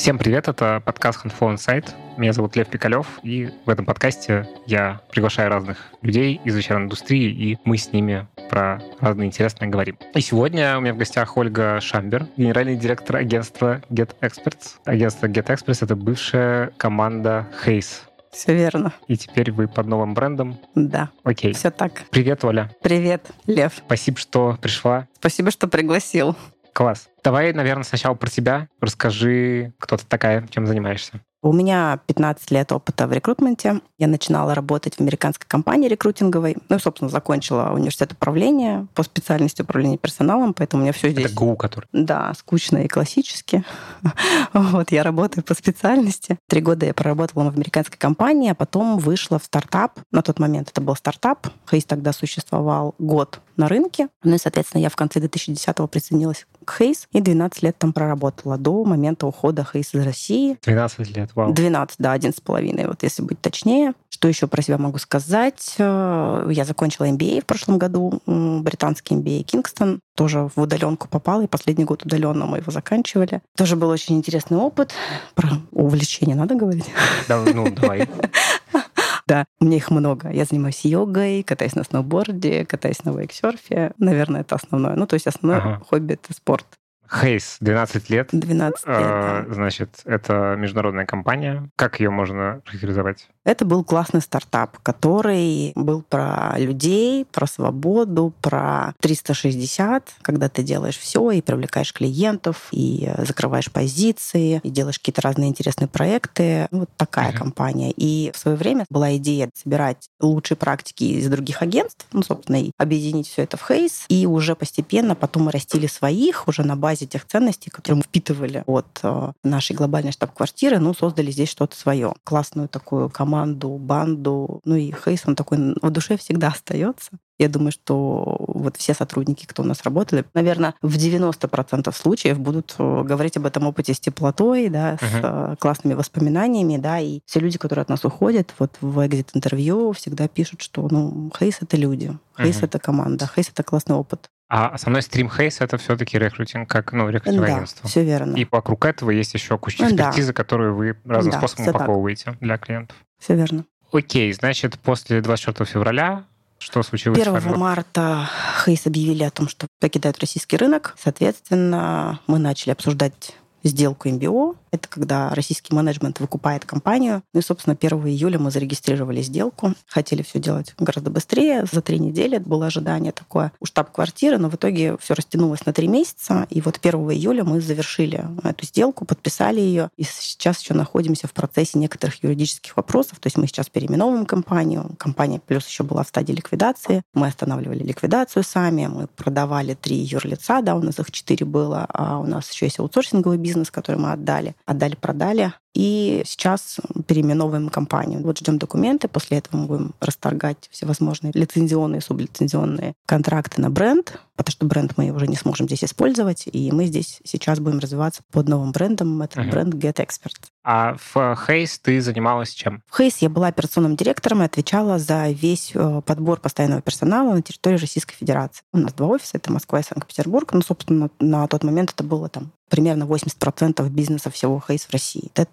Всем привет, это подкаст Handflow Insight. Меня зовут Лев Пикалев, и в этом подкасте я приглашаю разных людей из HR-индустрии, и мы с ними про разные интересные говорим. И сегодня у меня в гостях Ольга Шамбер, генеральный директор агентства Get Experts. Агентство Get Experts — это бывшая команда Haze. Все верно. И теперь вы под новым брендом? Да. Окей. Все так. Привет, Оля. Привет, Лев. Спасибо, что пришла. Спасибо, что пригласил. Класс. Давай, наверное, сначала про тебя. Расскажи, кто ты такая, чем занимаешься. У меня 15 лет опыта в рекрутменте. Я начинала работать в американской компании рекрутинговой. Ну и, собственно, закончила университет управления по специальности управления персоналом, поэтому у меня все здесь... Это ГУ, который? Да, скучно и классически. вот, я работаю по специальности. Три года я проработала в американской компании, а потом вышла в стартап. На тот момент это был стартап. Хейс тогда существовал год на рынке. Ну и, соответственно, я в конце 2010-го присоединилась к Хейс и 12 лет там проработала до момента ухода Хейс из России. 12 лет, вау. 12, да, один с половиной, вот если быть точнее. Что еще про себя могу сказать? Э, я закончила MBA в прошлом году, британский MBA Кингстон. Тоже в удаленку попала, и последний год удаленно мы его заканчивали. Тоже был очень интересный опыт. Про увлечение надо говорить? Да, ну, давай. Да, у меня их много. Я занимаюсь йогой, катаюсь на сноуборде, катаюсь на вейксерфе. Наверное, это основное. Ну, то есть основное ага. хобби — это спорт. Хейс, 12 лет. 12 лет, а, да. Значит, это международная компания. Как ее можно характеризовать? Это был классный стартап, который был про людей, про свободу, про 360, когда ты делаешь все и привлекаешь клиентов, и закрываешь позиции, и делаешь какие-то разные интересные проекты. Вот такая uh-huh. компания. И в свое время была идея собирать лучшие практики из других агентств, ну, собственно, и объединить все это в Хейс, и уже постепенно потом мы растили своих уже на базе тех ценностей, которые мы впитывали от э, нашей глобальной штаб-квартиры, ну, создали здесь что-то свое. Классную такую команду, банду. Ну и Хейс, он такой в душе всегда остается. Я думаю, что вот все сотрудники, кто у нас работали, наверное, в 90% случаев будут э, говорить об этом опыте с теплотой, да, с uh-huh. классными воспоминаниями, да, и все люди, которые от нас уходят, вот в экзит-интервью всегда пишут, что, ну, Хейс — это люди, Хейс uh-huh. — это команда, Хейс — это классный опыт. А основной стрим Хейс это все-таки рекрутинг, как ну, рекрутинговое да, агентство. все верно. И вокруг этого есть еще куча экспертизы, да. которую вы разным да, способом упаковываете так. для клиентов. Все верно. Окей, значит, после 24 февраля что случилось? 1 марта Хейс объявили о том, что покидают российский рынок. Соответственно, мы начали обсуждать сделку МБО. Это когда российский менеджмент выкупает компанию. Ну и, собственно, 1 июля мы зарегистрировали сделку. Хотели все делать гораздо быстрее. За три недели было ожидание такое у штаб-квартиры, но в итоге все растянулось на три месяца. И вот 1 июля мы завершили эту сделку, подписали ее. И сейчас еще находимся в процессе некоторых юридических вопросов. То есть мы сейчас переименовываем компанию. Компания плюс еще была в стадии ликвидации. Мы останавливали ликвидацию сами. Мы продавали три юрлица, да, у нас их четыре было. А у нас еще есть аутсорсинговый бизнес бизнес, который мы отдали. Отдали, продали. И сейчас переименовываем компанию. Вот ждем документы, после этого мы будем расторгать всевозможные лицензионные, сублицензионные контракты на бренд, потому что бренд мы уже не сможем здесь использовать, и мы здесь сейчас будем развиваться под новым брендом. Это uh-huh. бренд Get Expert. А в Хейс ты занималась чем? В Хейс я была операционным директором и отвечала за весь э, подбор постоянного персонала на территории Российской Федерации. У нас два офиса, это Москва и Санкт-Петербург. Ну, собственно, на тот момент это было там примерно 80% бизнеса всего Хейс в России. Это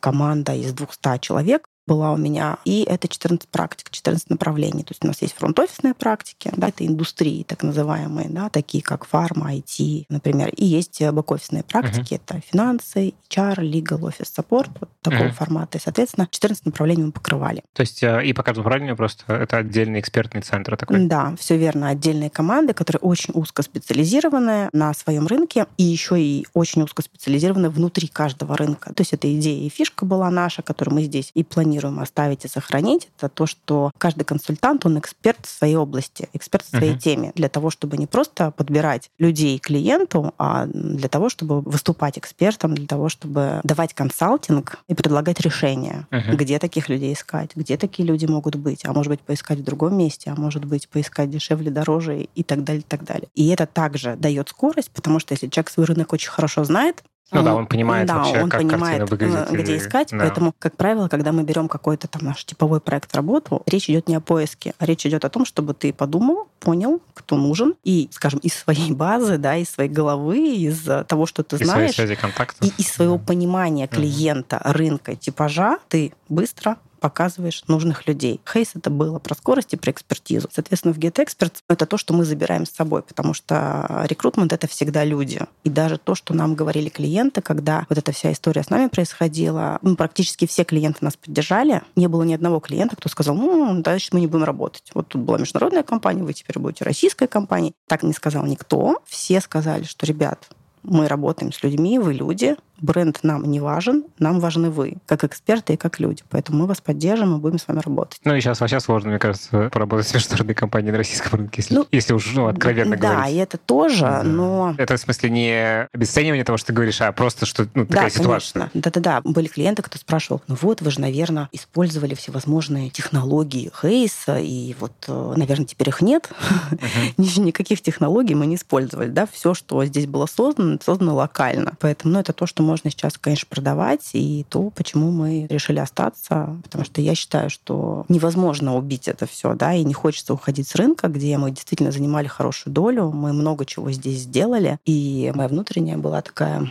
команда из 200 человек, была у меня. И это 14 практик, 14 направлений. То есть у нас есть фронт-офисные практики, да, это индустрии так называемые, да, такие как фарма, IT, например. И есть бэк-офисные практики, uh-huh. это финансы, HR, legal, office support, вот такого uh-huh. формата. И, соответственно, 14 направлений мы покрывали. То есть э, и по каждому направлению просто это отдельный экспертный центр такой? Да, все верно. Отдельные команды, которые очень узко специализированы на своем рынке и еще и очень узко специализированы внутри каждого рынка. То есть это идея и фишка была наша, которую мы здесь и планируем планируем оставить и сохранить, это то, что каждый консультант, он эксперт в своей области, эксперт в своей uh-huh. теме, для того, чтобы не просто подбирать людей клиенту, а для того, чтобы выступать экспертом, для того, чтобы давать консалтинг и предлагать решения, uh-huh. где таких людей искать, где такие люди могут быть, а может быть поискать в другом месте, а может быть поискать дешевле, дороже и так далее, и так далее. И это также дает скорость, потому что если человек свой рынок очень хорошо знает, Ну да, он понимает да, вообще, он как понимает, картина выглядит. где и- искать. да. Поэтому, как правило, когда мы берем какой-то там наш типовой проект работу, речь идет не о поиске, а речь идет о том, чтобы ты подумал, понял, кто нужен, и, скажем, из своей базы, да, из своей головы, из э, того, что ты И знаешь, связи контактов. и из своего Да. понимания клиента, рынка, типажа, ты быстро показываешь нужных людей. Хейс это было про скорость и про экспертизу. Соответственно, в GetExpert это то, что мы забираем с собой, потому что рекрутмент это всегда люди. И даже то, что нам говорили клиенты, когда вот эта вся история с нами происходила, ну, практически все клиенты нас поддержали. Не было ни одного клиента, кто сказал, ну, дальше мы не будем работать. Вот тут была международная компания, вы теперь будете российской компанией. Так не сказал никто. Все сказали, что, ребят, мы работаем с людьми, вы люди, бренд нам не важен, нам важны вы, как эксперты и как люди. Поэтому мы вас поддержим и будем с вами работать. Ну и сейчас вообще сложно, мне кажется, поработать с международной компанией на российском рынке, если, Ну, если уж ну, откровенно да, говорить. и это тоже, Да. но... Это в смысле не обесценивание того, что ты говоришь, а просто, что ну, Да, такая ситуация. конечно. Да-да-да. Были клиенты, кто спрашивал, ну вот, вы же, наверное, использовали всевозможные технологии Хейса, и вот, э, наверное, теперь их нет. Ни- Никаких технологий мы не использовали. Да? Все, что здесь было создано, это создано локально. Поэтому ну, это то, что можно сейчас, конечно, продавать, и то, почему мы решили остаться. Потому что я считаю, что невозможно убить это все, да, и не хочется уходить с рынка, где мы действительно занимали хорошую долю, мы много чего здесь сделали, и моя внутренняя была такая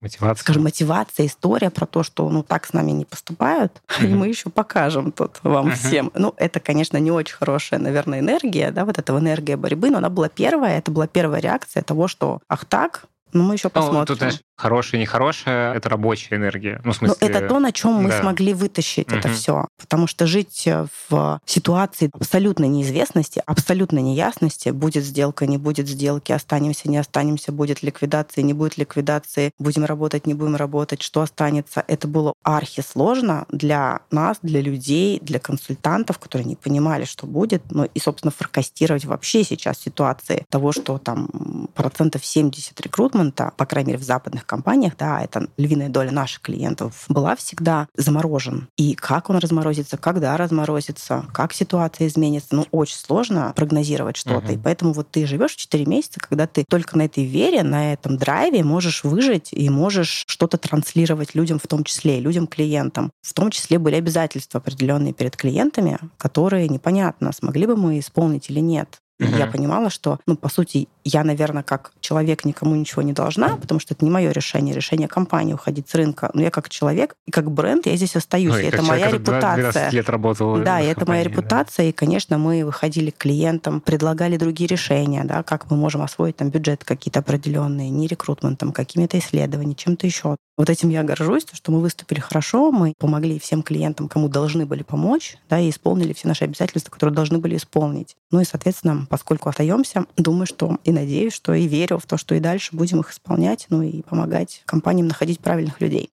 Мотивация. скажем, мотивация, история про то, что ну так с нами не поступают, и мы еще покажем тут вам всем. Ну, это, конечно, не очень хорошая, наверное, энергия, да, вот эта энергия борьбы, но она была первая, это была первая реакция того, что ах так, ну мы еще Ну, посмотрим. тут, знаешь, хорошая и нехорошая — это рабочая энергия. Ну, в Ну, смысле... это то, на чем мы да. смогли вытащить это Мгм. все. Потому что жить в ситуации абсолютной неизвестности, абсолютной неясности, будет сделка, не будет сделки, останемся, не останемся, будет ликвидация, не будет ликвидации, будем работать, не будем работать, что останется. Это было архисложно для нас, для людей, для консультантов, которые не понимали, что будет. Ну и, собственно, форкастировать вообще сейчас ситуации того, что там процентов 70 рекрутмента, по крайней мере, в западных компаниях, да, это львиная доля наших клиентов, была всегда заморожен. И как он разморозится, когда разморозится, как ситуация изменится, ну, очень сложно прогнозировать что-то. Мгм. И поэтому вот ты живешь 4 месяца, когда ты только на этой вере, на этом драйве можешь выжить и можешь что-то транслировать людям в том числе, и людям-клиентам. В том числе были обязательства определенные перед клиентами, которые непонятно, смогли бы мы исполнить или нет. Мгм. я понимала, что, ну, по сути, я, наверное, как человек никому ничего не должна, потому что это не мое решение, решение компании уходить с рынка. Но я как человек и как бренд, я здесь остаюсь. Ну, и это моя человек, который 12 репутация. лет работал Да, и это моя компании, да. репутация, и, конечно, мы выходили к клиентам, предлагали другие решения, да, как мы можем освоить там бюджет какие-то определенные, не рекрутментом, какими-то исследованиями, чем-то еще. Вот этим я горжусь, то, что мы выступили хорошо, мы помогли всем клиентам, кому должны были помочь, да, и исполнили все наши обязательства, которые должны были исполнить. Ну и, соответственно, поскольку остаемся, думаю, что и надеюсь, что и верю в то, что и дальше будем их исполнять, ну и помогать компаниям находить правильных людей.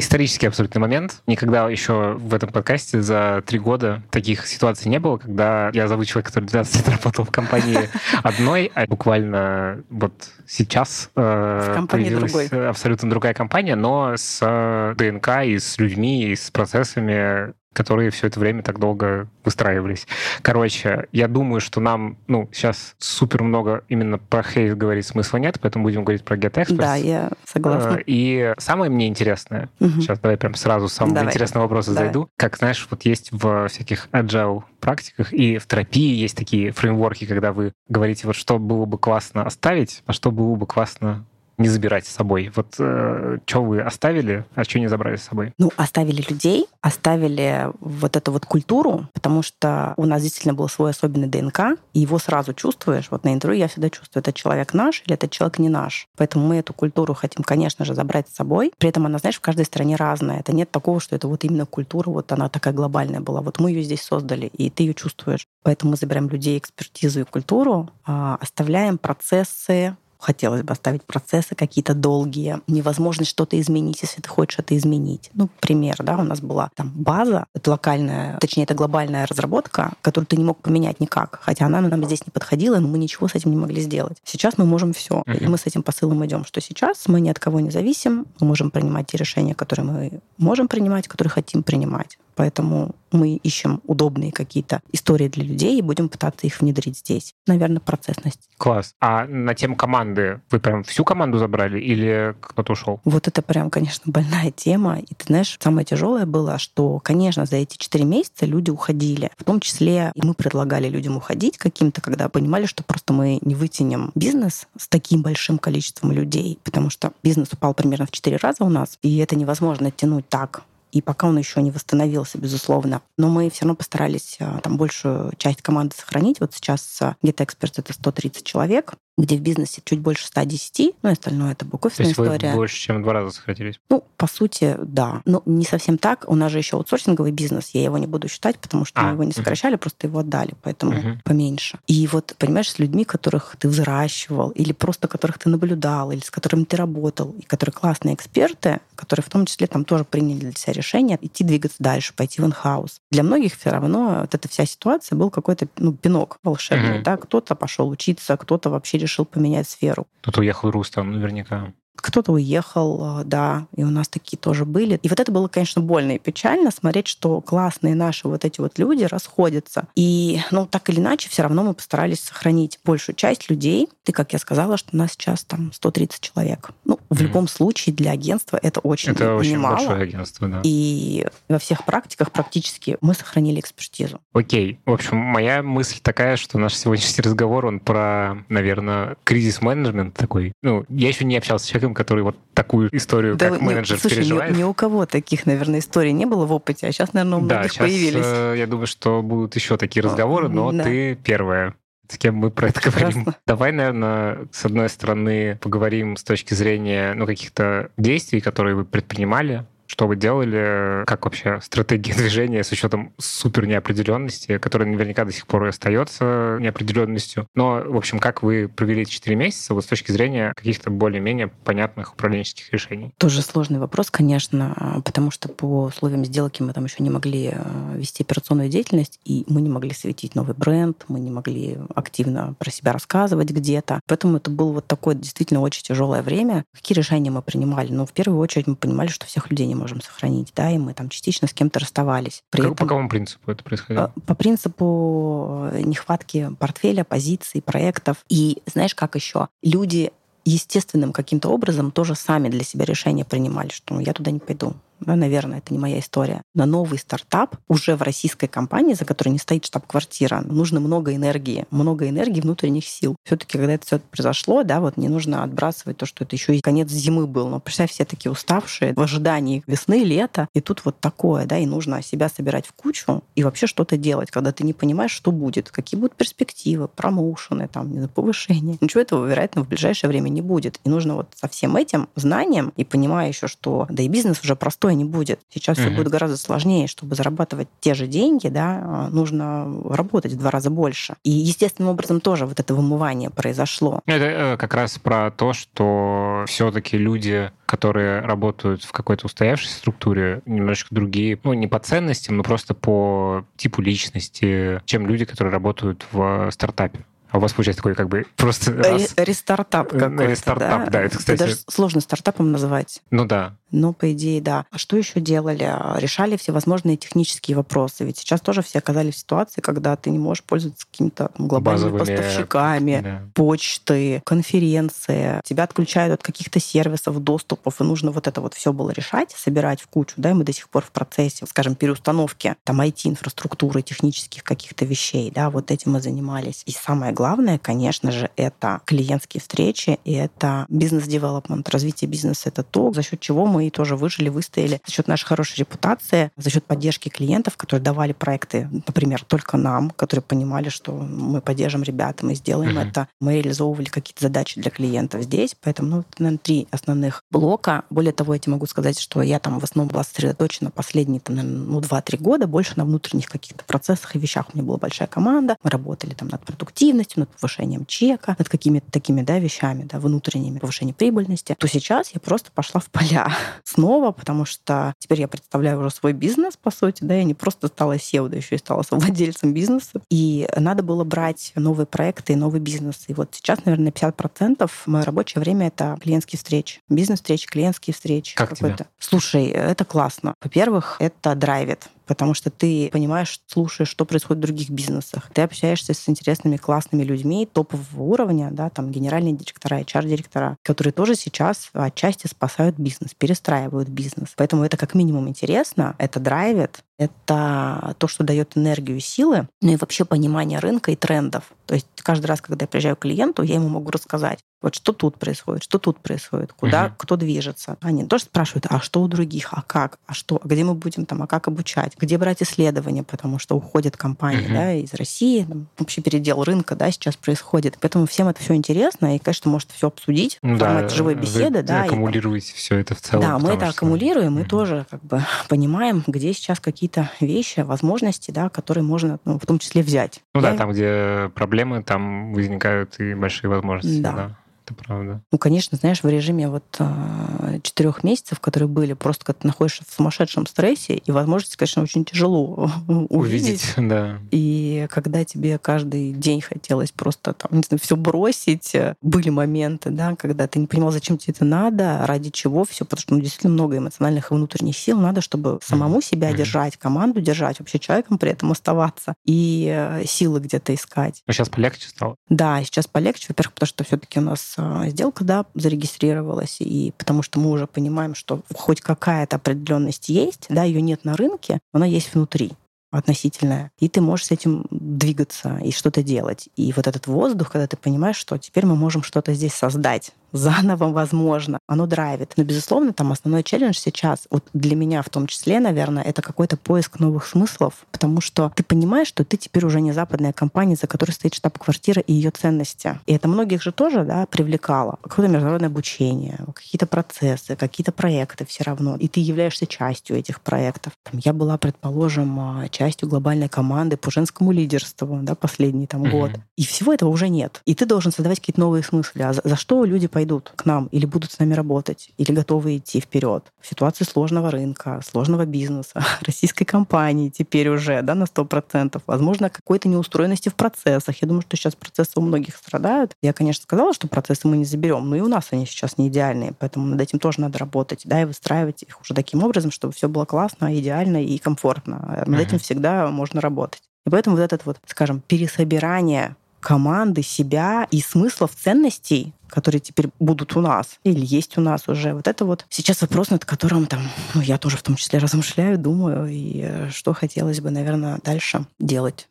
Исторический абсолютный момент. Никогда еще в этом подкасте за три года таких ситуаций не было, когда я зову человека, который 12 лет работал в компании одной, а буквально вот сейчас э, В компании появилась другой. абсолютно другая компания, но с э, ДНК и с людьми, и с процессами, которые все это время так долго выстраивались. Короче, я думаю, что нам, ну, сейчас супер много именно про хейт говорить смысла нет, поэтому будем говорить про GetExperts. Да, я согласна. Э, И самое мне интересное, Мгм. сейчас давай прям сразу с самого Давай. интересного вопроса Давай. зайду. Как, знаешь, вот есть в всяких agile практиках и в терапии есть такие фреймворки, когда вы говорите, вот что было бы классно оставить, а что было бы классно не забирать с собой. Вот что вы оставили, а что не забрали с собой? Ну, оставили людей, оставили вот эту вот культуру, потому что у нас действительно был свой особенный ДНК, и его сразу чувствуешь. Вот на интервью я всегда чувствую, это человек наш или этот человек не наш. Поэтому мы эту культуру хотим, конечно же, забрать с собой. При этом она, знаешь, в каждой стране разная. Это нет такого, что это вот именно культура, вот она такая глобальная была. Вот мы ее здесь создали, и ты ее чувствуешь. Поэтому мы забираем людей, экспертизу и культуру, а оставляем процессы, хотелось бы оставить процессы какие-то долгие, невозможность что-то изменить, если ты хочешь это изменить. Ну, пример, да, у нас была там база, это локальная, точнее, это глобальная разработка, которую ты не мог поменять никак, хотя она нам здесь не подходила, но мы ничего с этим не могли сделать. Сейчас мы можем все, и мы с этим посылом идем, что сейчас мы ни от кого не зависим, мы можем принимать те решения, которые мы можем принимать, которые хотим принимать. Поэтому мы ищем удобные какие-то истории для людей и будем пытаться их внедрить здесь. Наверное, процессность. Класс. А на тему команды вы прям всю команду забрали или кто-то ушел? Вот это прям, конечно, больная тема. И ты знаешь, самое тяжелое было, что, конечно, за эти четыре месяца люди уходили. В том числе и мы предлагали людям уходить каким-то, когда понимали, что просто мы не вытянем бизнес с таким большим количеством людей, потому что бизнес упал примерно в четыре раза у нас, и это невозможно тянуть так и пока он еще не восстановился, безусловно. Но мы все равно постарались э, там большую часть команды сохранить. Вот сейчас где-то эксперт это 130 человек, где в бизнесе чуть больше 110, ну и остальное это буковская То есть история. Вы больше, чем в два раза сократились? Ну, по сути, да. Но не совсем так. У нас же еще аутсорсинговый бизнес. Я его не буду считать, потому что а, мы его не сокращали, угу. просто его отдали, поэтому угу. поменьше. И вот, понимаешь, с людьми, которых ты взращивал, или просто которых ты наблюдал, или с которыми ты работал, и которые классные эксперты, которые в том числе там тоже приняли для себя решение идти двигаться дальше, пойти в инхаус. Для многих все равно вот эта вся ситуация был какой-то ну, пинок волшебный. Угу. Да? Кто-то пошел учиться, кто-то вообще решил поменять сферу. Кто-то уехал Рустам наверняка кто-то уехал, э, да, и у нас такие тоже были. И вот это было, конечно, больно и печально смотреть, что классные наши вот эти вот люди расходятся. И, ну, так или иначе, все равно мы постарались сохранить большую часть людей. Ты, как я сказала, что у нас сейчас там 130 человек. Ну, в mm. любом случае для агентства это очень Это очень немало. большое агентство, да. И во всех практиках практически мы сохранили экспертизу. Окей. В общем, моя мысль такая, что наш сегодняшний разговор, он про, наверное, кризис-менеджмент такой. Ну, я еще не общался с человеком, человеком, который вот такую историю да, как менеджер слушай, переживает. Ни, ни у кого таких, наверное, историй не было в опыте, а сейчас, наверное, у многих да, сейчас, появились. Э, я думаю, что будут еще такие разговоры, но да. ты первая с кем мы про это Прекрасно. говорим. Давай, наверное, с одной стороны поговорим с точки зрения ну, каких-то действий, которые вы предпринимали что вы делали, как вообще стратегия движения с учетом супер неопределенности, которая наверняка до сих пор и остается неопределенностью. Но, в общем, как вы провели эти 4 месяца вот с точки зрения каких-то более-менее понятных управленческих решений? Тоже сложный вопрос, конечно, потому что по условиям сделки мы там еще не могли э, вести операционную деятельность, и мы не могли светить новый бренд, мы не могли активно про себя рассказывать где-то. Поэтому это было вот такое действительно очень тяжелое время. Какие решения мы принимали? Ну, в первую очередь мы понимали, что всех людей не можем сохранить, да, и мы там частично с кем-то расставались. При как, этом, по какому принципу это происходило? По принципу э, нехватки портфеля, позиций, проектов. И знаешь, как еще? Люди естественным каким-то образом тоже сами для себя решение принимали, что ну, я туда не пойду, да, наверное, это не моя история, на новый стартап уже в российской компании, за которой не стоит штаб-квартира, нужно много энергии, много энергии внутренних сил. все таки когда это все произошло, да, вот не нужно отбрасывать то, что это еще и конец зимы был. Но представь, все такие уставшие в ожидании весны, лета, и тут вот такое, да, и нужно себя собирать в кучу и вообще что-то делать, когда ты не понимаешь, что будет, какие будут перспективы, промоушены, там, не знаю, повышение. Ничего этого, вероятно, в ближайшее время не будет. И нужно вот со всем этим знанием и понимая еще, что да и бизнес уже простой простой не будет. Сейчас угу. все будет гораздо сложнее. Чтобы зарабатывать те же деньги, да, а, нужно работать в два раза больше. И естественным образом тоже вот это вымывание произошло. Это э, как раз про то, что все-таки люди, которые работают в какой-то устоявшейся структуре, немножечко другие, ну, не по ценностям, но просто по типу личности, чем люди, которые работают в стартапе. А у вас получается такой как бы просто... Раз... Рестартап какой-то, Рестартап, да? да это, кстати... Это даже сложно стартапом называть. Ну да. Ну, по идее, да. А что еще делали? Решали всевозможные технические вопросы. Ведь сейчас тоже все оказались в ситуации, когда ты не можешь пользоваться какими-то глобальными Базовыми... поставщиками, да. почты, конференции. Тебя отключают от каких-то сервисов, доступов, и нужно вот это вот все было решать, собирать в кучу, да, и мы до сих пор в процессе, скажем, переустановки там IT-инфраструктуры, технических каких-то вещей, да, вот этим мы занимались. И самое главное, конечно же, это клиентские встречи, и это бизнес-девелопмент, развитие бизнеса. Это то, за счет чего мы тоже выжили, выстояли, за счет нашей хорошей репутации, за счет поддержки клиентов, которые давали проекты, например, только нам, которые понимали, что мы поддержим ребят, мы сделаем mm-hmm. это. Мы реализовывали какие-то задачи для клиентов здесь. Поэтому, ну, это, наверное, три основных блока. Более того, я тебе могу сказать, что я там в основном была сосредоточена последние, там, наверное, ну, 2-3 года больше на внутренних каких-то процессах и вещах. У меня была большая команда. Мы работали там над продуктивностью, над повышением чека, над какими-то такими да, вещами, да, внутренними, повышением прибыльности, то сейчас я просто пошла в поля снова, потому что теперь я представляю уже свой бизнес, по сути, да, я не просто стала SEO, да еще и стала владельцем бизнеса. И надо было брать новые проекты и новый бизнес. И вот сейчас, наверное, 50% мое рабочее время — это клиентские встречи. Бизнес-встречи, клиентские встречи. Как тебе? Слушай, это классно. Во-первых, это драйвит потому что ты понимаешь, слушаешь, что происходит в других бизнесах. Ты общаешься с интересными, классными людьми топового уровня, да, там генеральные директора, HR-директора, которые тоже сейчас отчасти спасают бизнес, перестраивают бизнес. Поэтому это как минимум интересно, это драйвит, это то, что дает энергию и силы, ну и вообще понимание рынка и трендов. То есть каждый раз, когда я приезжаю к клиенту, я ему могу рассказать, вот что тут происходит, что тут происходит, куда угу. кто движется. Они тоже спрашивают, а что у других, а как, а что, а где мы будем там, а как обучать, где брать исследования, потому что уходят компании угу. да, из России, там, вообще передел рынка да, сейчас происходит. Поэтому всем это все интересно, и, конечно, может все обсудить ну, в формате да, живой беседы. Вы да, аккумулируете все это в целом. Да, мы это аккумулируем, мы тоже как бы понимаем, где сейчас какие-то вещи, возможности, да, которые можно ну, в том числе взять. Ну да, да там, где проблемы, там возникают и большие возможности. Да. да это правда. Ну, конечно, знаешь, в режиме вот а, четырех месяцев, которые были, просто когда ты находишься в сумасшедшем стрессе, и возможности, конечно, очень тяжело увидеть. увидеть да. И когда тебе каждый день хотелось просто там, не знаю, все бросить, были моменты, да, когда ты не понимал, зачем тебе это надо, ради чего все, потому что ну, действительно много эмоциональных и внутренних сил надо, чтобы самому себя mm-hmm. держать, команду держать, вообще человеком при этом оставаться и э, силы где-то искать. А сейчас полегче стало? Да, сейчас полегче, во-первых, потому что все-таки у нас сделка, да, зарегистрировалась, и потому что мы уже понимаем, что хоть какая-то определенность есть, да, ее нет на рынке, она есть внутри относительная, и ты можешь с этим двигаться и что-то делать. И вот этот воздух, когда ты понимаешь, что теперь мы можем что-то здесь создать, заново возможно, оно драйвит. Но, безусловно, там основной челлендж сейчас, вот для меня в том числе, наверное, это какой-то поиск новых смыслов, потому что ты понимаешь, что ты теперь уже не западная компания, за которой стоит штаб-квартира и ее ценности. И это многих же тоже да, привлекало. Какое-то международное обучение, какие-то процессы, какие-то проекты все равно. И ты являешься частью этих проектов. Там, я была, предположим, а, частью глобальной команды по женскому лидерству да, последний там, mm-hmm. год. И всего этого уже нет. И ты должен создавать какие-то новые смыслы. А за, за что люди пойдут к нам или будут с нами работать, или готовы идти вперед. В ситуации сложного рынка, сложного бизнеса, российской компании теперь уже да, на 100%. Возможно, какой-то неустроенности в процессах. Я думаю, что сейчас процессы у многих страдают. Я, конечно, сказала, что процессы мы не заберем, но и у нас они сейчас не идеальные, поэтому над этим тоже надо работать, да, и выстраивать их уже таким образом, чтобы все было классно, идеально и комфортно. Над uh-huh. этим всегда можно работать. И поэтому вот этот вот, скажем, пересобирание команды, себя и смыслов ценностей, которые теперь будут у нас или есть у нас уже. Вот это вот сейчас вопрос, над которым там, ну, я тоже в том числе размышляю, думаю, и э, что хотелось бы, наверное, дальше делать.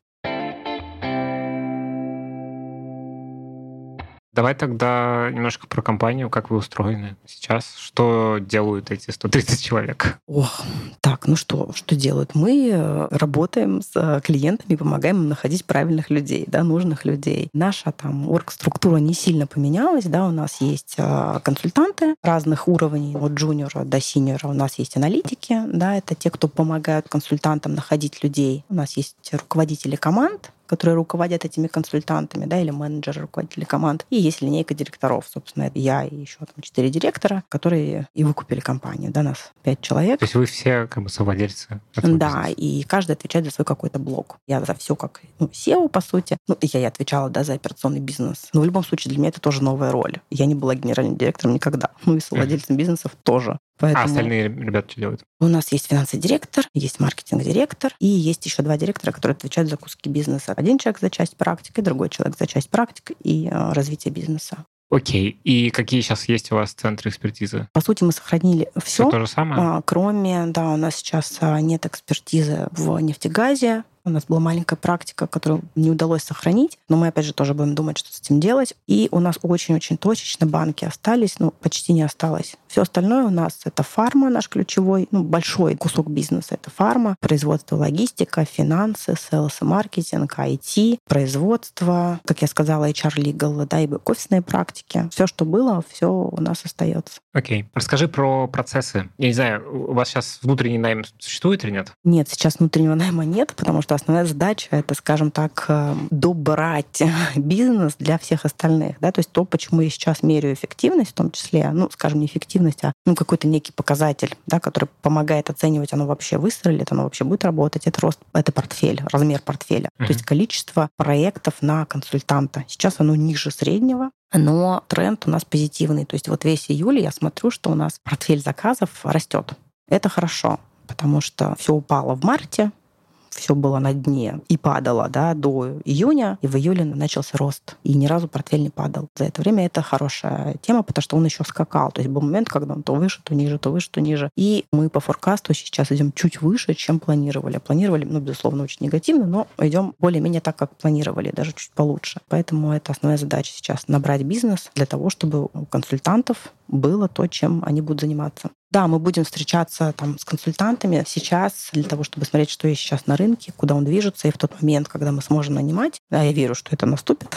Давай тогда немножко про компанию, как вы устроены сейчас, что делают эти 130 человек. Ох, так, ну что, что делают? Мы э, работаем с э, клиентами, помогаем им находить правильных людей, да, нужных людей. Наша там орг-структура не сильно поменялась, да, у нас есть э, консультанты разных уровней, от джуниора до синьора, у нас есть аналитики, да, это те, кто помогают консультантам находить людей. У нас есть руководители команд, которые руководят этими консультантами, да, или менеджеры, руководители команд. И есть линейка директоров, собственно, я и еще там четыре директора, которые и выкупили компанию, да, нас пять человек. То есть вы все как бы совладельцы? Да, и каждый отвечает за свой какой-то блок. Я за все как ну, SEO, по сути. Ну, я и отвечала, да, за операционный бизнес. Но в любом случае для меня это тоже новая роль. Я не была генеральным директором никогда. Ну и совладельцем бизнесов тоже. Поэтому... А остальные ребята что делают? У нас есть финансовый директор, есть маркетинг-директор, и есть еще два директора, которые отвечают за куски бизнеса. Один человек за часть практики, другой человек за часть практики и э, развитие бизнеса. Окей. И какие сейчас есть у вас центры экспертизы? По сути, мы сохранили все. Все то же самое? А, кроме, да, у нас сейчас а, нет экспертизы в нефтегазе, у нас была маленькая практика, которую не удалось сохранить, но мы, опять же, тоже будем думать, что с этим делать. И у нас очень-очень точечно банки остались, ну, почти не осталось. Все остальное у нас это фарма, наш ключевой, ну, большой кусок бизнеса. Это фарма, производство, логистика, финансы, селс и маркетинг, IT, производство, как я сказала, HR legal, да, и офисные практики. Все, что было, все у нас остается. Окей. Okay. Расскажи про процессы. Я не знаю, у вас сейчас внутренний найм существует или нет? Нет, сейчас внутреннего найма нет, потому что основная задача — это, скажем так, э, добрать бизнес для всех остальных. Да? То есть то, почему я сейчас меряю эффективность в том числе, ну, скажем, не эффективность, а ну, какой-то некий показатель, да, который помогает оценивать, оно вообще выстрелит, оно вообще будет работать, это рост, это портфель, размер портфеля. Mm-hmm. То есть количество проектов на консультанта. Сейчас оно ниже среднего, но тренд у нас позитивный. То есть вот весь июль я смотрю, что у нас портфель заказов растет. Это хорошо потому что все упало в марте, все было на дне и падало да, до июня, и в июле начался рост. И ни разу портфель не падал. За это время это хорошая тема, потому что он еще скакал. То есть был момент, когда он то выше, то ниже, то выше, то ниже. И мы по форкасту сейчас идем чуть выше, чем планировали. Планировали, ну, безусловно, очень негативно, но идем более-менее так, как планировали, даже чуть получше. Поэтому это основная задача сейчас — набрать бизнес для того, чтобы у консультантов было то, чем они будут заниматься. Да, мы будем встречаться там с консультантами сейчас для того, чтобы смотреть, что есть сейчас на рынке, куда он движется, и в тот момент, когда мы сможем нанимать, а я верю, что это наступит,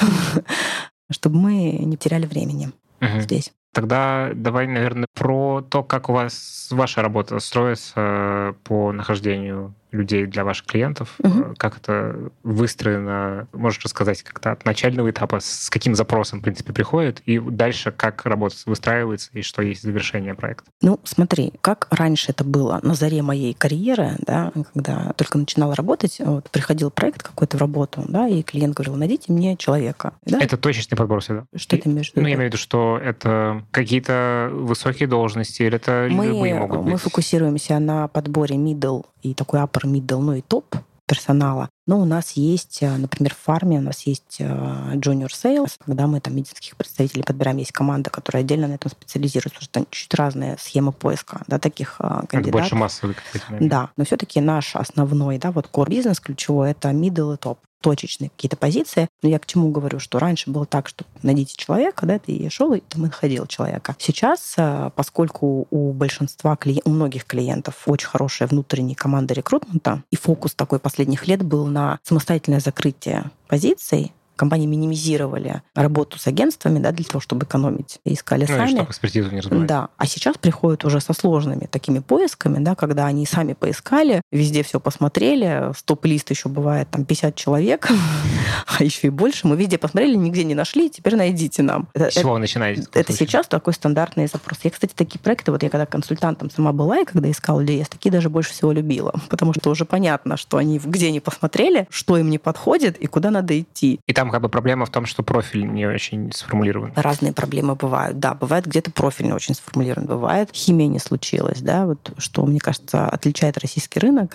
чтобы мы не теряли времени здесь. Тогда давай, наверное, про то, как у вас ваша работа строится по нахождению людей для ваших клиентов, угу. как это выстроено, можешь рассказать как-то от начального этапа, с каким запросом, в принципе, приходит, и дальше как работа выстраивается, и что есть завершение проекта? Ну, смотри, как раньше это было на заре моей карьеры, да, когда только начинала работать, вот, приходил проект какой-то в работу, да, и клиент говорил, найдите мне человека. Да? Это точечный подбор всегда? Что ты имеешь в виду? Ну, я имею в виду, что это какие-то высокие должности, или это мы, любые могут быть? Мы фокусируемся на подборе middle и такой upper middle, ну и топ персонала. Но у нас есть, э, например, в фарме у нас есть э, junior sales, когда мы там медицинских представителей подбираем, есть команда, которая отдельно на этом специализируется, потому что чуть разные схемы поиска да, таких э, кандидатов. Как больше массовый. Да, но все-таки наш основной, да, вот core бизнес ключевой это middle и топ точечные какие-то позиции. Но я к чему говорю, что раньше было так, что найдите человека, да, ты шел и ты находил человека. Сейчас, э, поскольку у большинства клиентов, у многих клиентов очень хорошая внутренняя команда рекрутмента, и фокус такой последних лет был на самостоятельное закрытие позиций, компании минимизировали работу с агентствами да, для того, чтобы экономить, и искали ну, сами. И чтобы экспертизу не разбивать. Да. А сейчас приходят уже со сложными такими поисками, да, когда они сами поискали, везде все посмотрели, стоп-лист еще бывает там 50 человек, а еще и больше. Мы везде посмотрели, нигде не нашли, теперь найдите нам. С чего вы начинаете? Это сейчас такой стандартный запрос. Я, кстати, такие проекты, вот я когда консультантом сама была, и когда искала людей, я такие даже больше всего любила, потому что уже понятно, что они где они посмотрели, что им не подходит и куда надо идти. И там как бы проблема в том, что профиль не очень сформулирован. Разные проблемы бывают, да. Бывает где-то профиль не очень сформулирован, бывает химия не случилась, да, вот что, мне кажется, отличает российский рынок.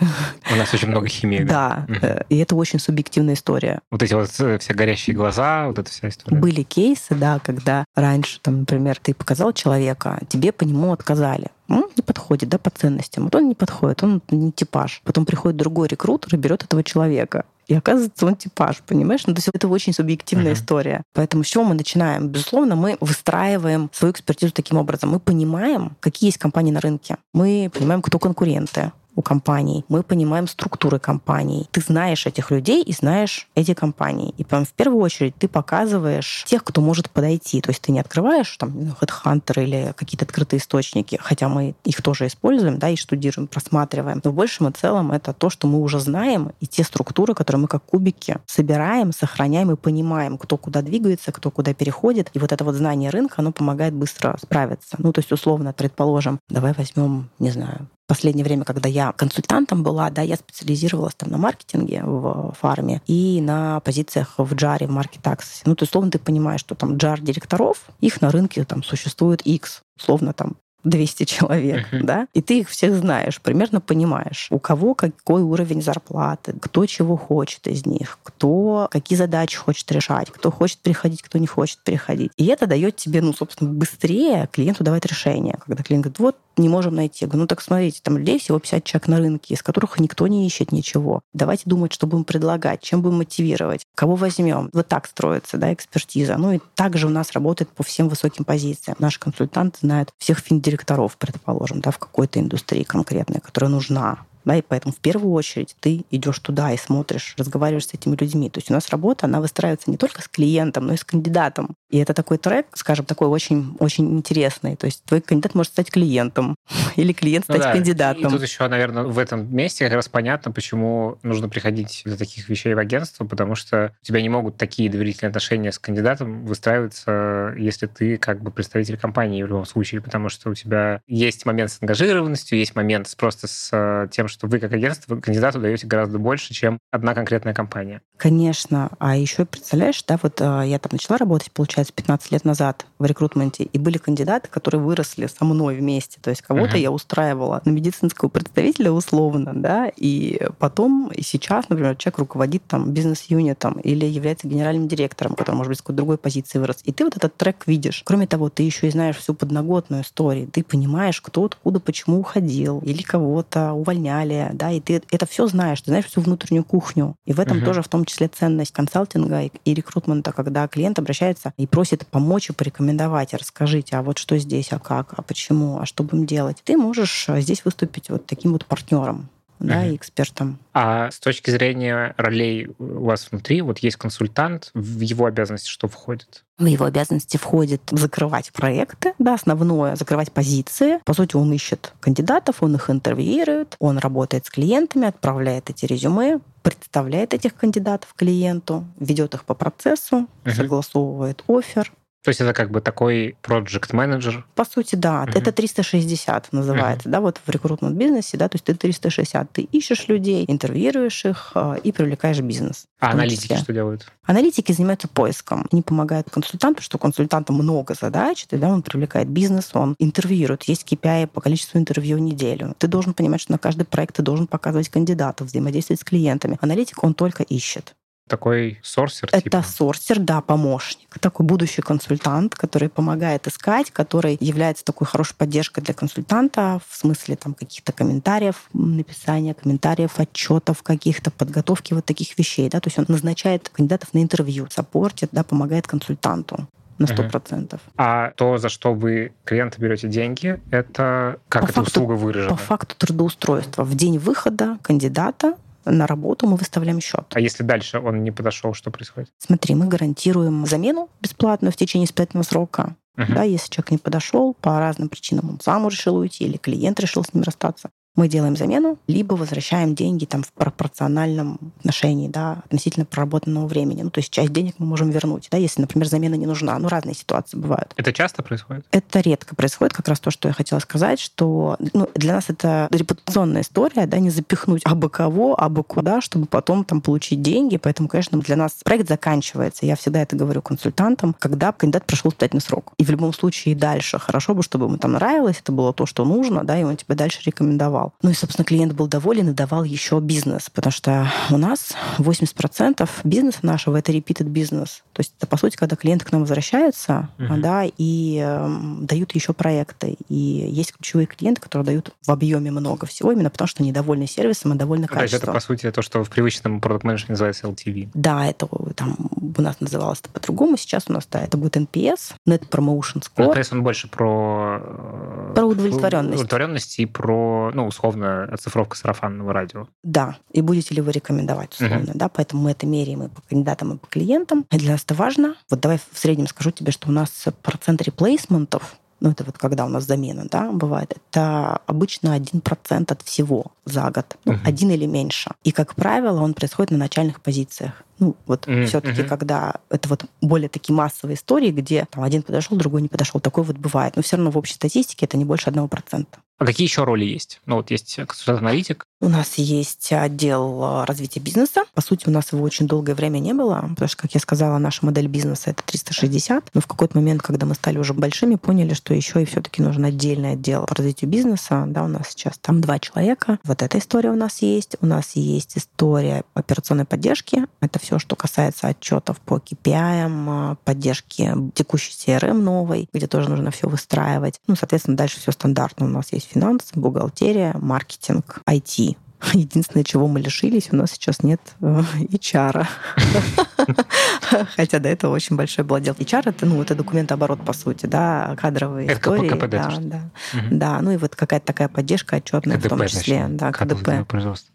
У нас очень много химии. Да, да. и это очень субъективная история. Вот эти вот э, все горящие глаза, вот эта вся история. Были кейсы, да, когда раньше, там, например, ты показал человека, тебе по нему отказали он не подходит, да, по ценностям. Вот он не подходит, он не типаж. Потом приходит другой рекрутер и берет этого человека. И оказывается, он типаж, понимаешь? Ну, то есть это очень субъективная uh-huh. история. Поэтому с чего мы начинаем? Безусловно, мы выстраиваем свою экспертизу таким образом. Мы понимаем, какие есть компании на рынке. Мы понимаем, кто конкуренты у компаний, мы понимаем структуры компаний. Ты знаешь этих людей и знаешь эти компании. И прям в первую очередь ты показываешь тех, кто может подойти. То есть ты не открываешь там HeadHunter или какие-то открытые источники, хотя мы их тоже используем, да, и штудируем, просматриваем. Но в большем и целом это то, что мы уже знаем, и те структуры, которые мы как кубики собираем, сохраняем и понимаем, кто куда двигается, кто куда переходит. И вот это вот знание рынка, оно помогает быстро справиться. Ну, то есть, условно, предположим, давай возьмем, не знаю, последнее время, когда я консультантом была, да, я специализировалась там на маркетинге в фарме и на позициях в джаре, в маркет access. Ну, то есть, условно, ты понимаешь, что там джар директоров, их на рынке там существует X, условно там 200 человек, uh-huh. да, и ты их всех знаешь, примерно понимаешь, у кого какой уровень зарплаты, кто чего хочет из них, кто какие задачи хочет решать, кто хочет переходить, кто не хочет переходить. И это дает тебе, ну, собственно, быстрее клиенту давать решение. Когда клиент говорит, вот, не можем найти. Я говорю, ну так смотрите, там людей всего 50 человек на рынке, из которых никто не ищет ничего. Давайте думать, что будем предлагать, чем будем мотивировать, кого возьмем. Вот так строится да, экспертиза. Ну и также у нас работает по всем высоким позициям. Наши консультанты знают всех финдиректоров, предположим, да, в какой-то индустрии конкретной, которая нужна да, и поэтому в первую очередь ты идешь туда и смотришь, разговариваешь с этими людьми. То есть у нас работа, она выстраивается не только с клиентом, но и с кандидатом. И это такой трек, скажем, такой очень, очень интересный. То есть твой кандидат может стать клиентом или клиент ну стать ну, да. кандидатом. И тут еще, наверное, в этом месте как раз понятно, почему нужно приходить для таких вещей в агентство, потому что у тебя не могут такие доверительные отношения с кандидатом выстраиваться, если ты как бы представитель компании в любом случае, потому что у тебя есть момент с ангажированностью, есть момент просто с э, тем, что что вы как агентство кандидату даете гораздо больше, чем одна конкретная компания. Конечно. А еще представляешь, да, вот э, я там начала работать, получается, получается, 15 лет назад в рекрутменте, и были кандидаты, которые выросли со мной вместе. То есть кого-то uh-huh. я устраивала на медицинского представителя условно, да, и потом, и сейчас, например, человек руководит там бизнес-юнитом или является генеральным директором, который, может быть, с какой-то другой позиции вырос. И ты вот этот трек видишь. Кроме того, ты еще и знаешь всю подноготную историю. Ты понимаешь, кто откуда, почему уходил, или кого-то увольняли, да, и ты это все знаешь, ты знаешь всю внутреннюю кухню. И в этом uh-huh. тоже в том числе ценность консалтинга и рекрутмента, когда клиент обращается и просит помочь и порекомендовать, расскажите, а вот что здесь, а как, а почему, а что будем делать. Ты можешь э, здесь выступить вот таким вот партнером да, и экспертом. А с точки зрения ролей у вас внутри, вот есть консультант, в его обязанности что входит? В его обязанности входит закрывать проекты, да, основное, закрывать позиции. По сути, он ищет кандидатов, он их интервьюирует, он работает с клиентами, отправляет эти резюме, представляет этих кандидатов клиенту, ведет их по процессу, uh-huh. согласовывает офер, то есть это как бы такой project менеджер По сути, да. Uh-huh. Это 360 называется, uh-huh. да, вот в рекрутмент бизнесе, да, то есть ты 360, ты ищешь людей, интервьюируешь их э, и привлекаешь бизнес. А аналитики числе. что делают? Аналитики занимаются поиском. Они помогают консультанту, что у консультанта много задач, тогда он привлекает бизнес, он интервьюирует. Есть KPI по количеству интервью в неделю. Ты должен понимать, что на каждый проект ты должен показывать кандидатов, взаимодействовать с клиентами. Аналитик, он только ищет такой сорсер? Это типа? сорсер, да, помощник. Такой будущий консультант, который помогает искать, который является такой хорошей поддержкой для консультанта в смысле там каких-то комментариев, написания комментариев, отчетов каких-то, подготовки вот таких вещей. Да? То есть он назначает кандидатов на интервью, саппортит, да, помогает консультанту на 100%. Uh-huh. А то, за что вы клиента берете деньги, это как по эта факту, услуга выражена? По факту трудоустройства. В день выхода кандидата на работу, мы выставляем счет. А если дальше он не подошел, что происходит? Смотри, мы гарантируем замену бесплатную в течение испытательного срока. Uh-huh. Да, если человек не подошел по разным причинам, он сам решил уйти или клиент решил с ним расстаться, мы делаем замену, либо возвращаем деньги там в пропорциональном отношении, да, относительно проработанного времени. Ну, то есть часть денег мы можем вернуть, да, если, например, замена не нужна. Ну, разные ситуации бывают. Это часто происходит? Это редко происходит, как раз то, что я хотела сказать, что ну, для нас это репутационная история, да, не запихнуть абы кого, абы куда, чтобы потом там получить деньги. Поэтому, конечно, для нас проект заканчивается. Я всегда это говорю консультантам, когда кандидат прошел испытательный срок. И в любом случае и дальше хорошо бы, чтобы ему там нравилось, это было то, что нужно, да, и он тебе дальше рекомендовал давал. Ну и, собственно, клиент был доволен и давал еще бизнес, потому что у нас 80% бизнеса нашего — это repeated бизнес. То есть это, по сути, когда клиенты к нам возвращаются, uh-huh. да, и э, дают еще проекты. И есть ключевые клиенты, которые дают в объеме много всего, именно потому что они довольны сервисом и довольны качеством. То есть это, по сути, то, что в привычном продукт менеджменте называется LTV. Да, это там у нас называлось это по-другому. Сейчас у нас, да, это будет NPS, Net Promotion Score. NPS, он больше про... Э, про удовлетворенность. Удовлетворенность и про, ну, условно, оцифровка сарафанного радио. Да, и будете ли вы рекомендовать, условно, угу. да, поэтому мы это меряем и по кандидатам, и по клиентам. И для нас это важно. Вот давай в среднем скажу тебе, что у нас процент реплейсментов ну, это вот когда у нас замена, да, бывает, это обычно 1% от всего за год, ну, uh один или меньше. И, как правило, он происходит на начальных позициях. Ну, вот uh все-таки, когда это вот более такие массовые истории, где там один подошел, другой не подошел, такое вот бывает. Но все равно в общей статистике это не больше 1%. А какие еще роли есть? Ну, вот есть консультант-аналитик. У нас есть отдел э, развития бизнеса. По сути, у нас его очень долгое время не было, потому что, как я сказала, наша модель бизнеса — это 360. Но в какой-то момент, когда мы стали уже большими, поняли, что еще и все таки нужен отдельный отдел по развитию бизнеса. Да, у нас сейчас там два человека. Вот эта история у нас есть. У нас есть история операционной поддержки. Это все, что касается отчетов по KPI, поддержки текущей CRM новой, где тоже нужно все выстраивать. Ну, соответственно, дальше все стандартно. У нас есть финансы, бухгалтерия, маркетинг, IT. Единственное, чего мы лишились, у нас сейчас нет э, HR. Хотя до этого очень большой был отдел. HR это, ну, это документооборот, по сути, да, кадровые это истории. Да, да. Угу. да, ну и вот какая-то такая поддержка отчетная в том числе. Значит, да, КДП.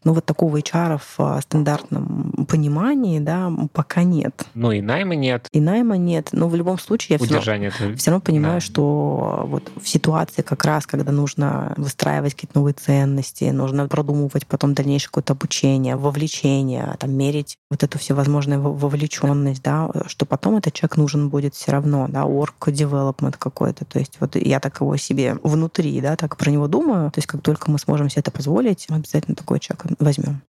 Ну вот такого HR в стандартном понимании, да, пока нет. Ну и найма нет. И найма нет. Но в любом случае я Удержание все равно, это... все равно понимаю, да. что вот в ситуации как раз, когда нужно выстраивать какие-то новые ценности, нужно продумывать потом дальнейшее какое-то обучение, вовлечение, там, мерить вот эту всевозможную вовлеченность, да, что потом этот человек нужен будет все равно, да, work development какой-то. То есть вот я так его себе внутри, да, так про него думаю. То есть как только мы сможем себе это позволить, обязательно такой человек возьмем.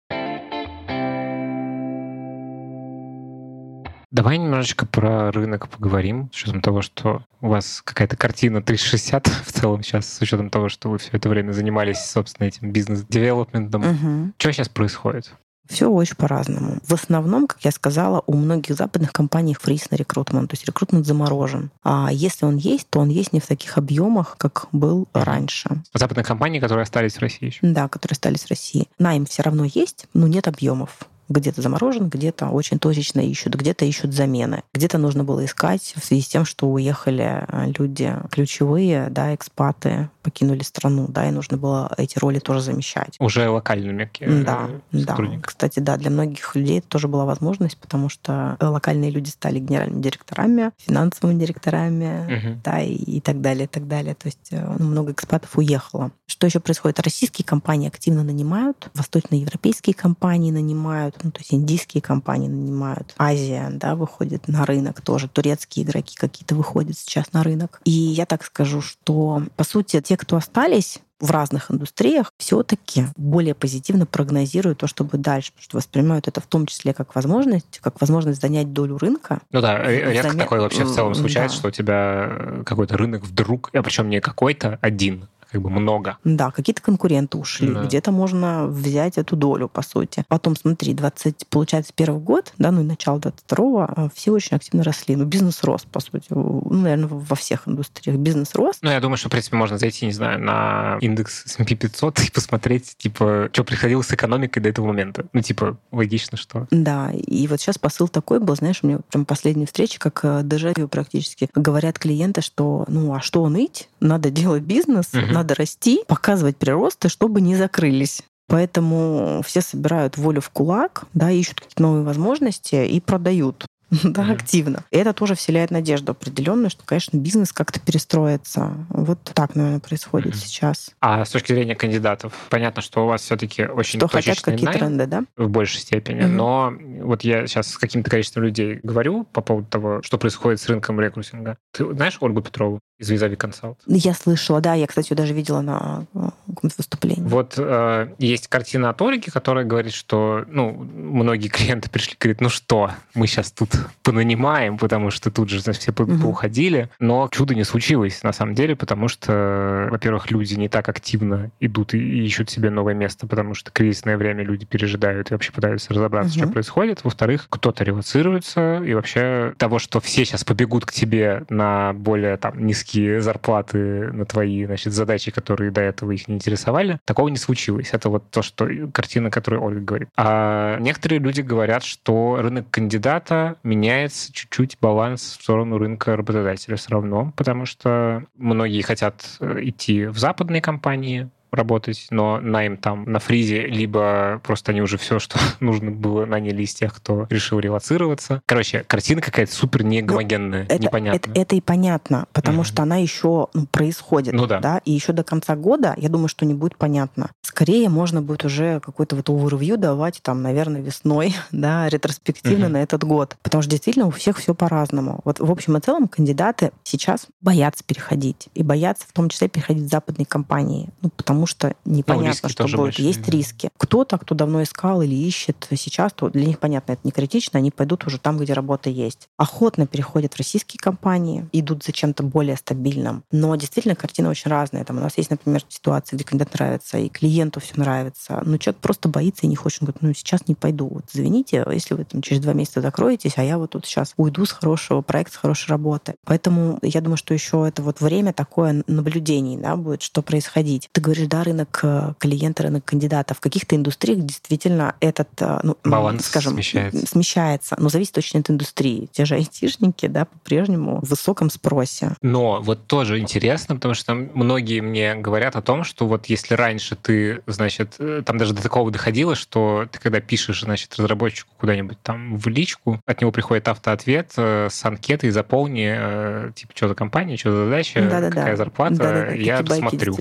Давай немножечко про рынок поговорим, с учетом того, что у вас какая-то картина 360 в целом сейчас, с учетом того, что вы все это время занимались, собственно, этим бизнес-девелопментом. Угу. Что сейчас происходит? Все очень по-разному. В основном, как я сказала, у многих западных компаний фриз на рекрутмент, то есть рекрутмент заморожен. А если он есть, то он есть не в таких объемах, как был раньше. Западные компании, которые остались в России еще? Да, которые остались в России. Найм все равно есть, но нет объемов где-то заморожен, где-то очень точечно ищут, где-то ищут замены. Где-то нужно было искать в связи с тем, что уехали э, люди ключевые, да, экспаты, покинули страну, да, и нужно было эти роли тоже замещать. Уже локальными Да, да. Кстати, да, для многих людей это тоже была возможность, потому что локальные люди стали генеральными директорами, финансовыми директорами, угу. да, и, и так далее, и так далее. То есть э, ну, много экспатов уехало. Что еще происходит? Российские компании активно нанимают, восточноевропейские компании нанимают, ну, то есть индийские компании нанимают, Азия, да, выходит на рынок тоже, турецкие игроки какие-то выходят сейчас на рынок. И я так скажу, что, по сути, те, кто остались, в разных индустриях все-таки более позитивно прогнозируют то, что будет дальше, потому что воспринимают это в том числе как возможность, как возможность занять долю рынка. Ну да, редко взамен... такое вообще в целом случается, да. что у тебя какой-то рынок вдруг, а причем не какой-то один, как бы много. Да, какие-то конкуренты ушли, да. где-то можно взять эту долю, по сути. Потом, смотри, 20, получается, первый год, да, ну и начало 22-го, а, все очень активно росли. Ну, бизнес рос, по сути. Ну, наверное, во всех индустриях бизнес рос. Ну, я думаю, что, в принципе, можно зайти, не знаю, на индекс S&P 500 и посмотреть, типа, что приходило с экономикой до этого момента. Ну, типа, логично, что... Да, и вот сейчас посыл такой был, знаешь, у меня прям последняя встреча, как э, дежавю практически. Говорят клиенты, что, ну, а что ныть? Надо делать бизнес, угу. надо расти, показывать приросты, чтобы не закрылись. Поэтому все собирают волю в кулак, да, ищут какие-то новые возможности и продают да, mm активно. И это тоже вселяет надежду определенную, что, конечно, бизнес как-то перестроится. Вот так, наверное, происходит mm-hmm. сейчас. А с точки зрения кандидатов, понятно, что у вас все-таки очень что хотят какие найм, тренды, да? В большей степени. Mm-hmm. Но вот я сейчас с каким-то количеством людей говорю по поводу того, что происходит с рынком рекрутинга. Ты знаешь Ольгу Петрову? Из Визави Консалт. Я слышала, да, я, кстати, ее даже видела на э, каком-то выступлении. Вот э, есть картина от Ольги, которая говорит, что ну, многие клиенты пришли, говорят, ну что, мы сейчас тут понанимаем, потому что тут же значит, все угу. поуходили, но чудо не случилось на самом деле, потому что, во-первых, люди не так активно идут и ищут себе новое место, потому что кризисное время люди пережидают и вообще пытаются разобраться, угу. что происходит. Во-вторых, кто-то релацируется, и вообще того, что все сейчас побегут к тебе на более там низкие низкие зарплаты на твои значит, задачи, которые до этого их не интересовали. Такого не случилось. Это вот то, что картина, которую Ольга говорит. А некоторые люди говорят, что рынок кандидата меняется чуть-чуть баланс в сторону рынка работодателя все равно, потому что многие хотят э, идти в западные компании, работать, но найм там на фризе, либо просто они уже все, что нужно было, наняли из тех, кто решил релацироваться. Короче, картина какая-то супер негомогенная, ну, непонятная. Это, это и понятно, потому mm-hmm. что она еще ну, происходит. Ну да. да. И еще до конца года, я думаю, что не будет понятно. Скорее можно будет уже какой-то вот овервью давать там, наверное, весной, да, ретроспективно mm-hmm. на этот год. Потому что действительно у всех все по-разному. Вот в общем и целом кандидаты сейчас боятся переходить. И боятся в том числе переходить в западные компании. Ну, потому потому что непонятно, ну, что будет. Большие, есть да. риски. Кто-то, кто давно искал или ищет сейчас, то для них, понятно, это не критично, они пойдут уже там, где работа есть. Охотно переходят в российские компании, идут за чем-то более стабильным. Но действительно картина очень разная. Там у нас есть, например, ситуация, где кандидат нравится, и клиенту все нравится. Но человек просто боится и не хочет. Он говорит, ну сейчас не пойду. Вот извините, если вы там через два месяца закроетесь, а я вот тут сейчас уйду с хорошего проекта, с хорошей работы. Поэтому я думаю, что еще это вот время такое наблюдений, да, будет, что происходить. Ты говоришь, да, рынок э, клиента, рынок кандидата. В каких-то индустриях действительно этот, э, ну, Баланс скажем, смещается. смещается. Но зависит очень от индустрии. Те же айтишники, да, по-прежнему в высоком спросе. Но вот тоже интересно, потому что там многие мне говорят о том, что вот если раньше ты, значит, э, там даже до такого доходило, что ты когда пишешь, значит, разработчику куда-нибудь там в личку, от него приходит автоответ с анкетой, заполни, типа, что за компания, что за задача, да, да, какая да. зарплата, да, да. я посмотрю.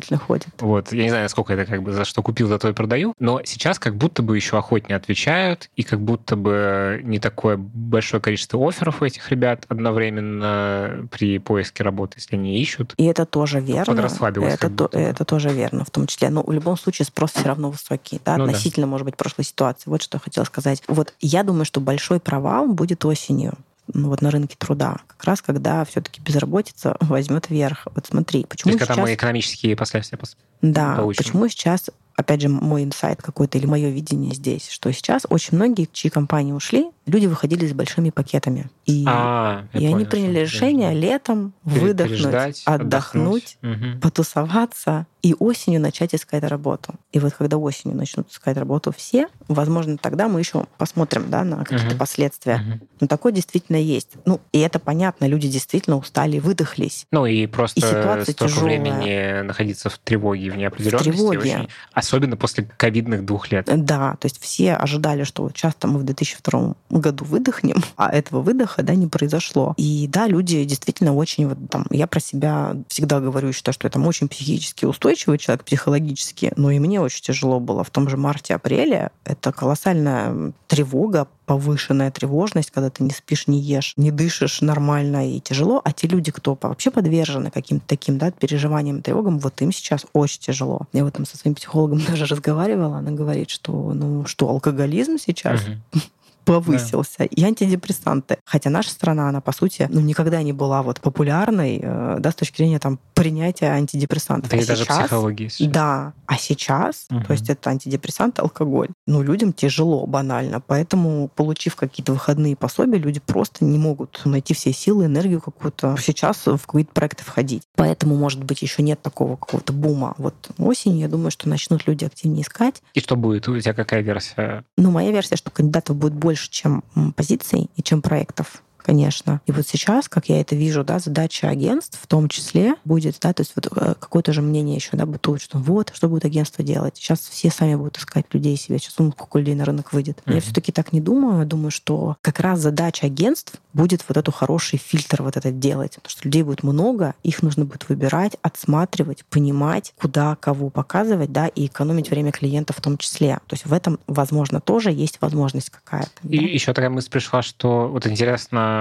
Вот. Я не знаю, насколько это как бы за что купил, за то и продаю, но сейчас как будто бы еще охотнее отвечают, и как будто бы не такое большое количество офферов у этих ребят одновременно при поиске работы, если они ищут. И это тоже верно. Подрасслабилось. Это, то, это тоже верно, в том числе. Но в любом случае спрос все равно высокий, да, ну, относительно, да. может быть, прошлой ситуации. Вот что я хотела сказать. Вот я думаю, что большой провал будет осенью ну, вот на рынке труда? Как раз когда все-таки безработица возьмет вверх. Вот смотри, почему То есть, сейчас... когда мы экономические последствия Да, получим. почему сейчас опять же, мой инсайт какой-то или мое видение здесь, что сейчас очень многие, чьи компании ушли, люди выходили с большими пакетами. И, а, и они приняли решение летом выдохнуть, отдохнуть, отдохнуть. потусоваться и осенью начать искать работу. И вот когда осенью начнут искать работу все, возможно, тогда мы еще посмотрим да, на какие-то Мгм. последствия. Мгм. Но такое действительно есть. Ну, и это понятно, люди действительно устали, выдохлись. Ну и просто И ситуация столько тяжелая. времени находиться в тревоге в неопределенности. тревоге. очень- особенно после ковидных двух лет. Да, то есть все ожидали, что вот часто мы в 2002 году выдохнем, а этого выдоха да, не произошло. И да, люди действительно очень, вот, там, я про себя всегда говорю, считаю, что я там очень психически устойчивый человек, психологически, но и мне очень тяжело было в том же марте-апреле. Это колоссальная тревога, повышенная тревожность, когда ты не спишь, не ешь, не дышишь нормально и тяжело, а те люди, кто вообще подвержены каким-то таким да, переживаниям, тревогам, вот им сейчас очень тяжело. Я вот там со своим психологом даже разговаривала, она говорит, что ну что, алкоголизм сейчас Мгм. Повысился, и антидепрессанты. Хотя наша страна, она, по сути, ну, никогда не была вот популярной, э, да, с точки зрения там принятия антидепрессантов. Да А и даже сейчас- психологии. сейчас. Да, а сейчас, Мгм. то есть это антидепрессант, алкоголь. Ну, людям тяжело, банально. Поэтому, получив какие-то выходные пособия, люди просто не могут найти все силы, энергию какую-то сейчас в какие-то проекты входить. Поэтому, может быть, еще нет такого какого-то бума. Вот осенью, я думаю, что начнут люди активнее искать. И что будет? У тебя какая версия? Ну, моя версия, что кандидатов будет больше, чем м, позиций и чем проектов конечно. И вот сейчас, как я это вижу, да, задача агентств в том числе будет, да, то есть вот э, какое-то же мнение еще, да, бытует, что вот, что будет агентство делать. Сейчас все сами будут искать людей себе. Сейчас ну, сколько людей на рынок выйдет. Я Мгм. все-таки так не думаю. Я думаю, что как раз задача агентств будет вот эту хороший фильтр вот этот делать. Потому что людей будет много, их нужно будет выбирать, отсматривать, понимать, куда кого показывать, да, и экономить время клиента в том числе. То есть в этом, возможно, тоже есть возможность какая-то. И да. еще такая мысль пришла, что вот интересно,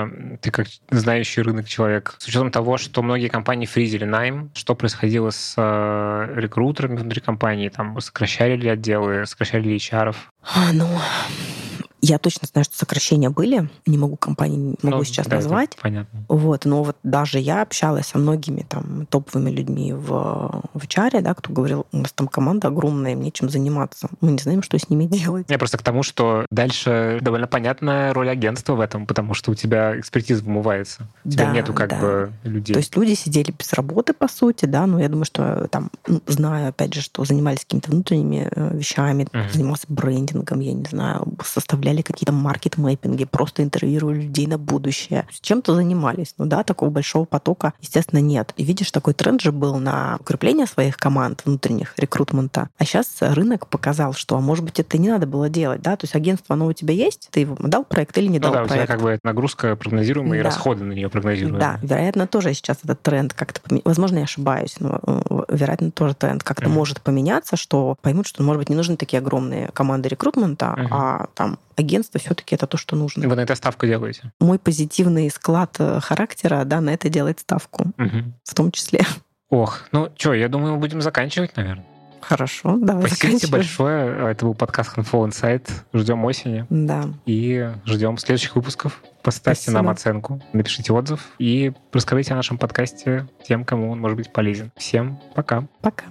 ты как знающий рынок человек, с учетом того, что многие компании фризили найм, что происходило с э, рекрутерами внутри компании, там сокращали ли отделы, сокращали ли HR? А, ну, я точно знаю, что сокращения были. Не могу компании не могу Ну, сейчас да, назвать. Понятно. Вот, но вот даже я общалась со многими там топовыми людьми в, в чаре, да, кто говорил, у нас там команда огромная, им нечем заниматься. Мы не знаем, что с ними делать. Я просто к тому, что дальше довольно понятная роль агентства в этом, потому что у тебя экспертиза вымывается. У тебя Да, нету как да. бы людей. То есть люди сидели без работы, по сути, да, но я думаю, что там, ну, знаю, опять же, что занимались какими-то внутренними э, вещами, Мгм. занимался брендингом, я не знаю, составляли какие-то маркет-мэппинги, просто интервьюировали людей на будущее. Чем-то занимались. Ну да, такого большого потока, естественно, нет. И видишь, такой тренд же был на укрепление своих команд внутренних, рекрутмента. А сейчас рынок показал, что, а может быть, это не надо было делать, да? То есть агентство, оно у тебя есть, ты его дал проект или не ну дал да, у тебя проект. как бы нагрузка прогнозируемая и Да. расходы на нее прогнозируемые. Да, вероятно, тоже сейчас этот тренд как-то поменяется. Возможно, я ошибаюсь, но, э, вероятно, тоже тренд как-то Мгм. может поменяться, что поймут, что, может быть, не нужны такие огромные команды рекрутмента, Мгм. а там агентство все-таки это то, что нужно. Вы на это ставку делаете? Мой позитивный склад э, характера, да, на это делает ставку, Мгм. в том числе. Ох, ну что, я думаю, мы будем заканчивать, наверное. Хорошо, давай Спасибо большое. Это был подкаст Handful Insight. Ждем осени Да, и ждем следующих выпусков. Поставьте Спасибо. нам оценку, напишите отзыв и расскажите о нашем подкасте тем, кому он может быть полезен. Всем пока. пока.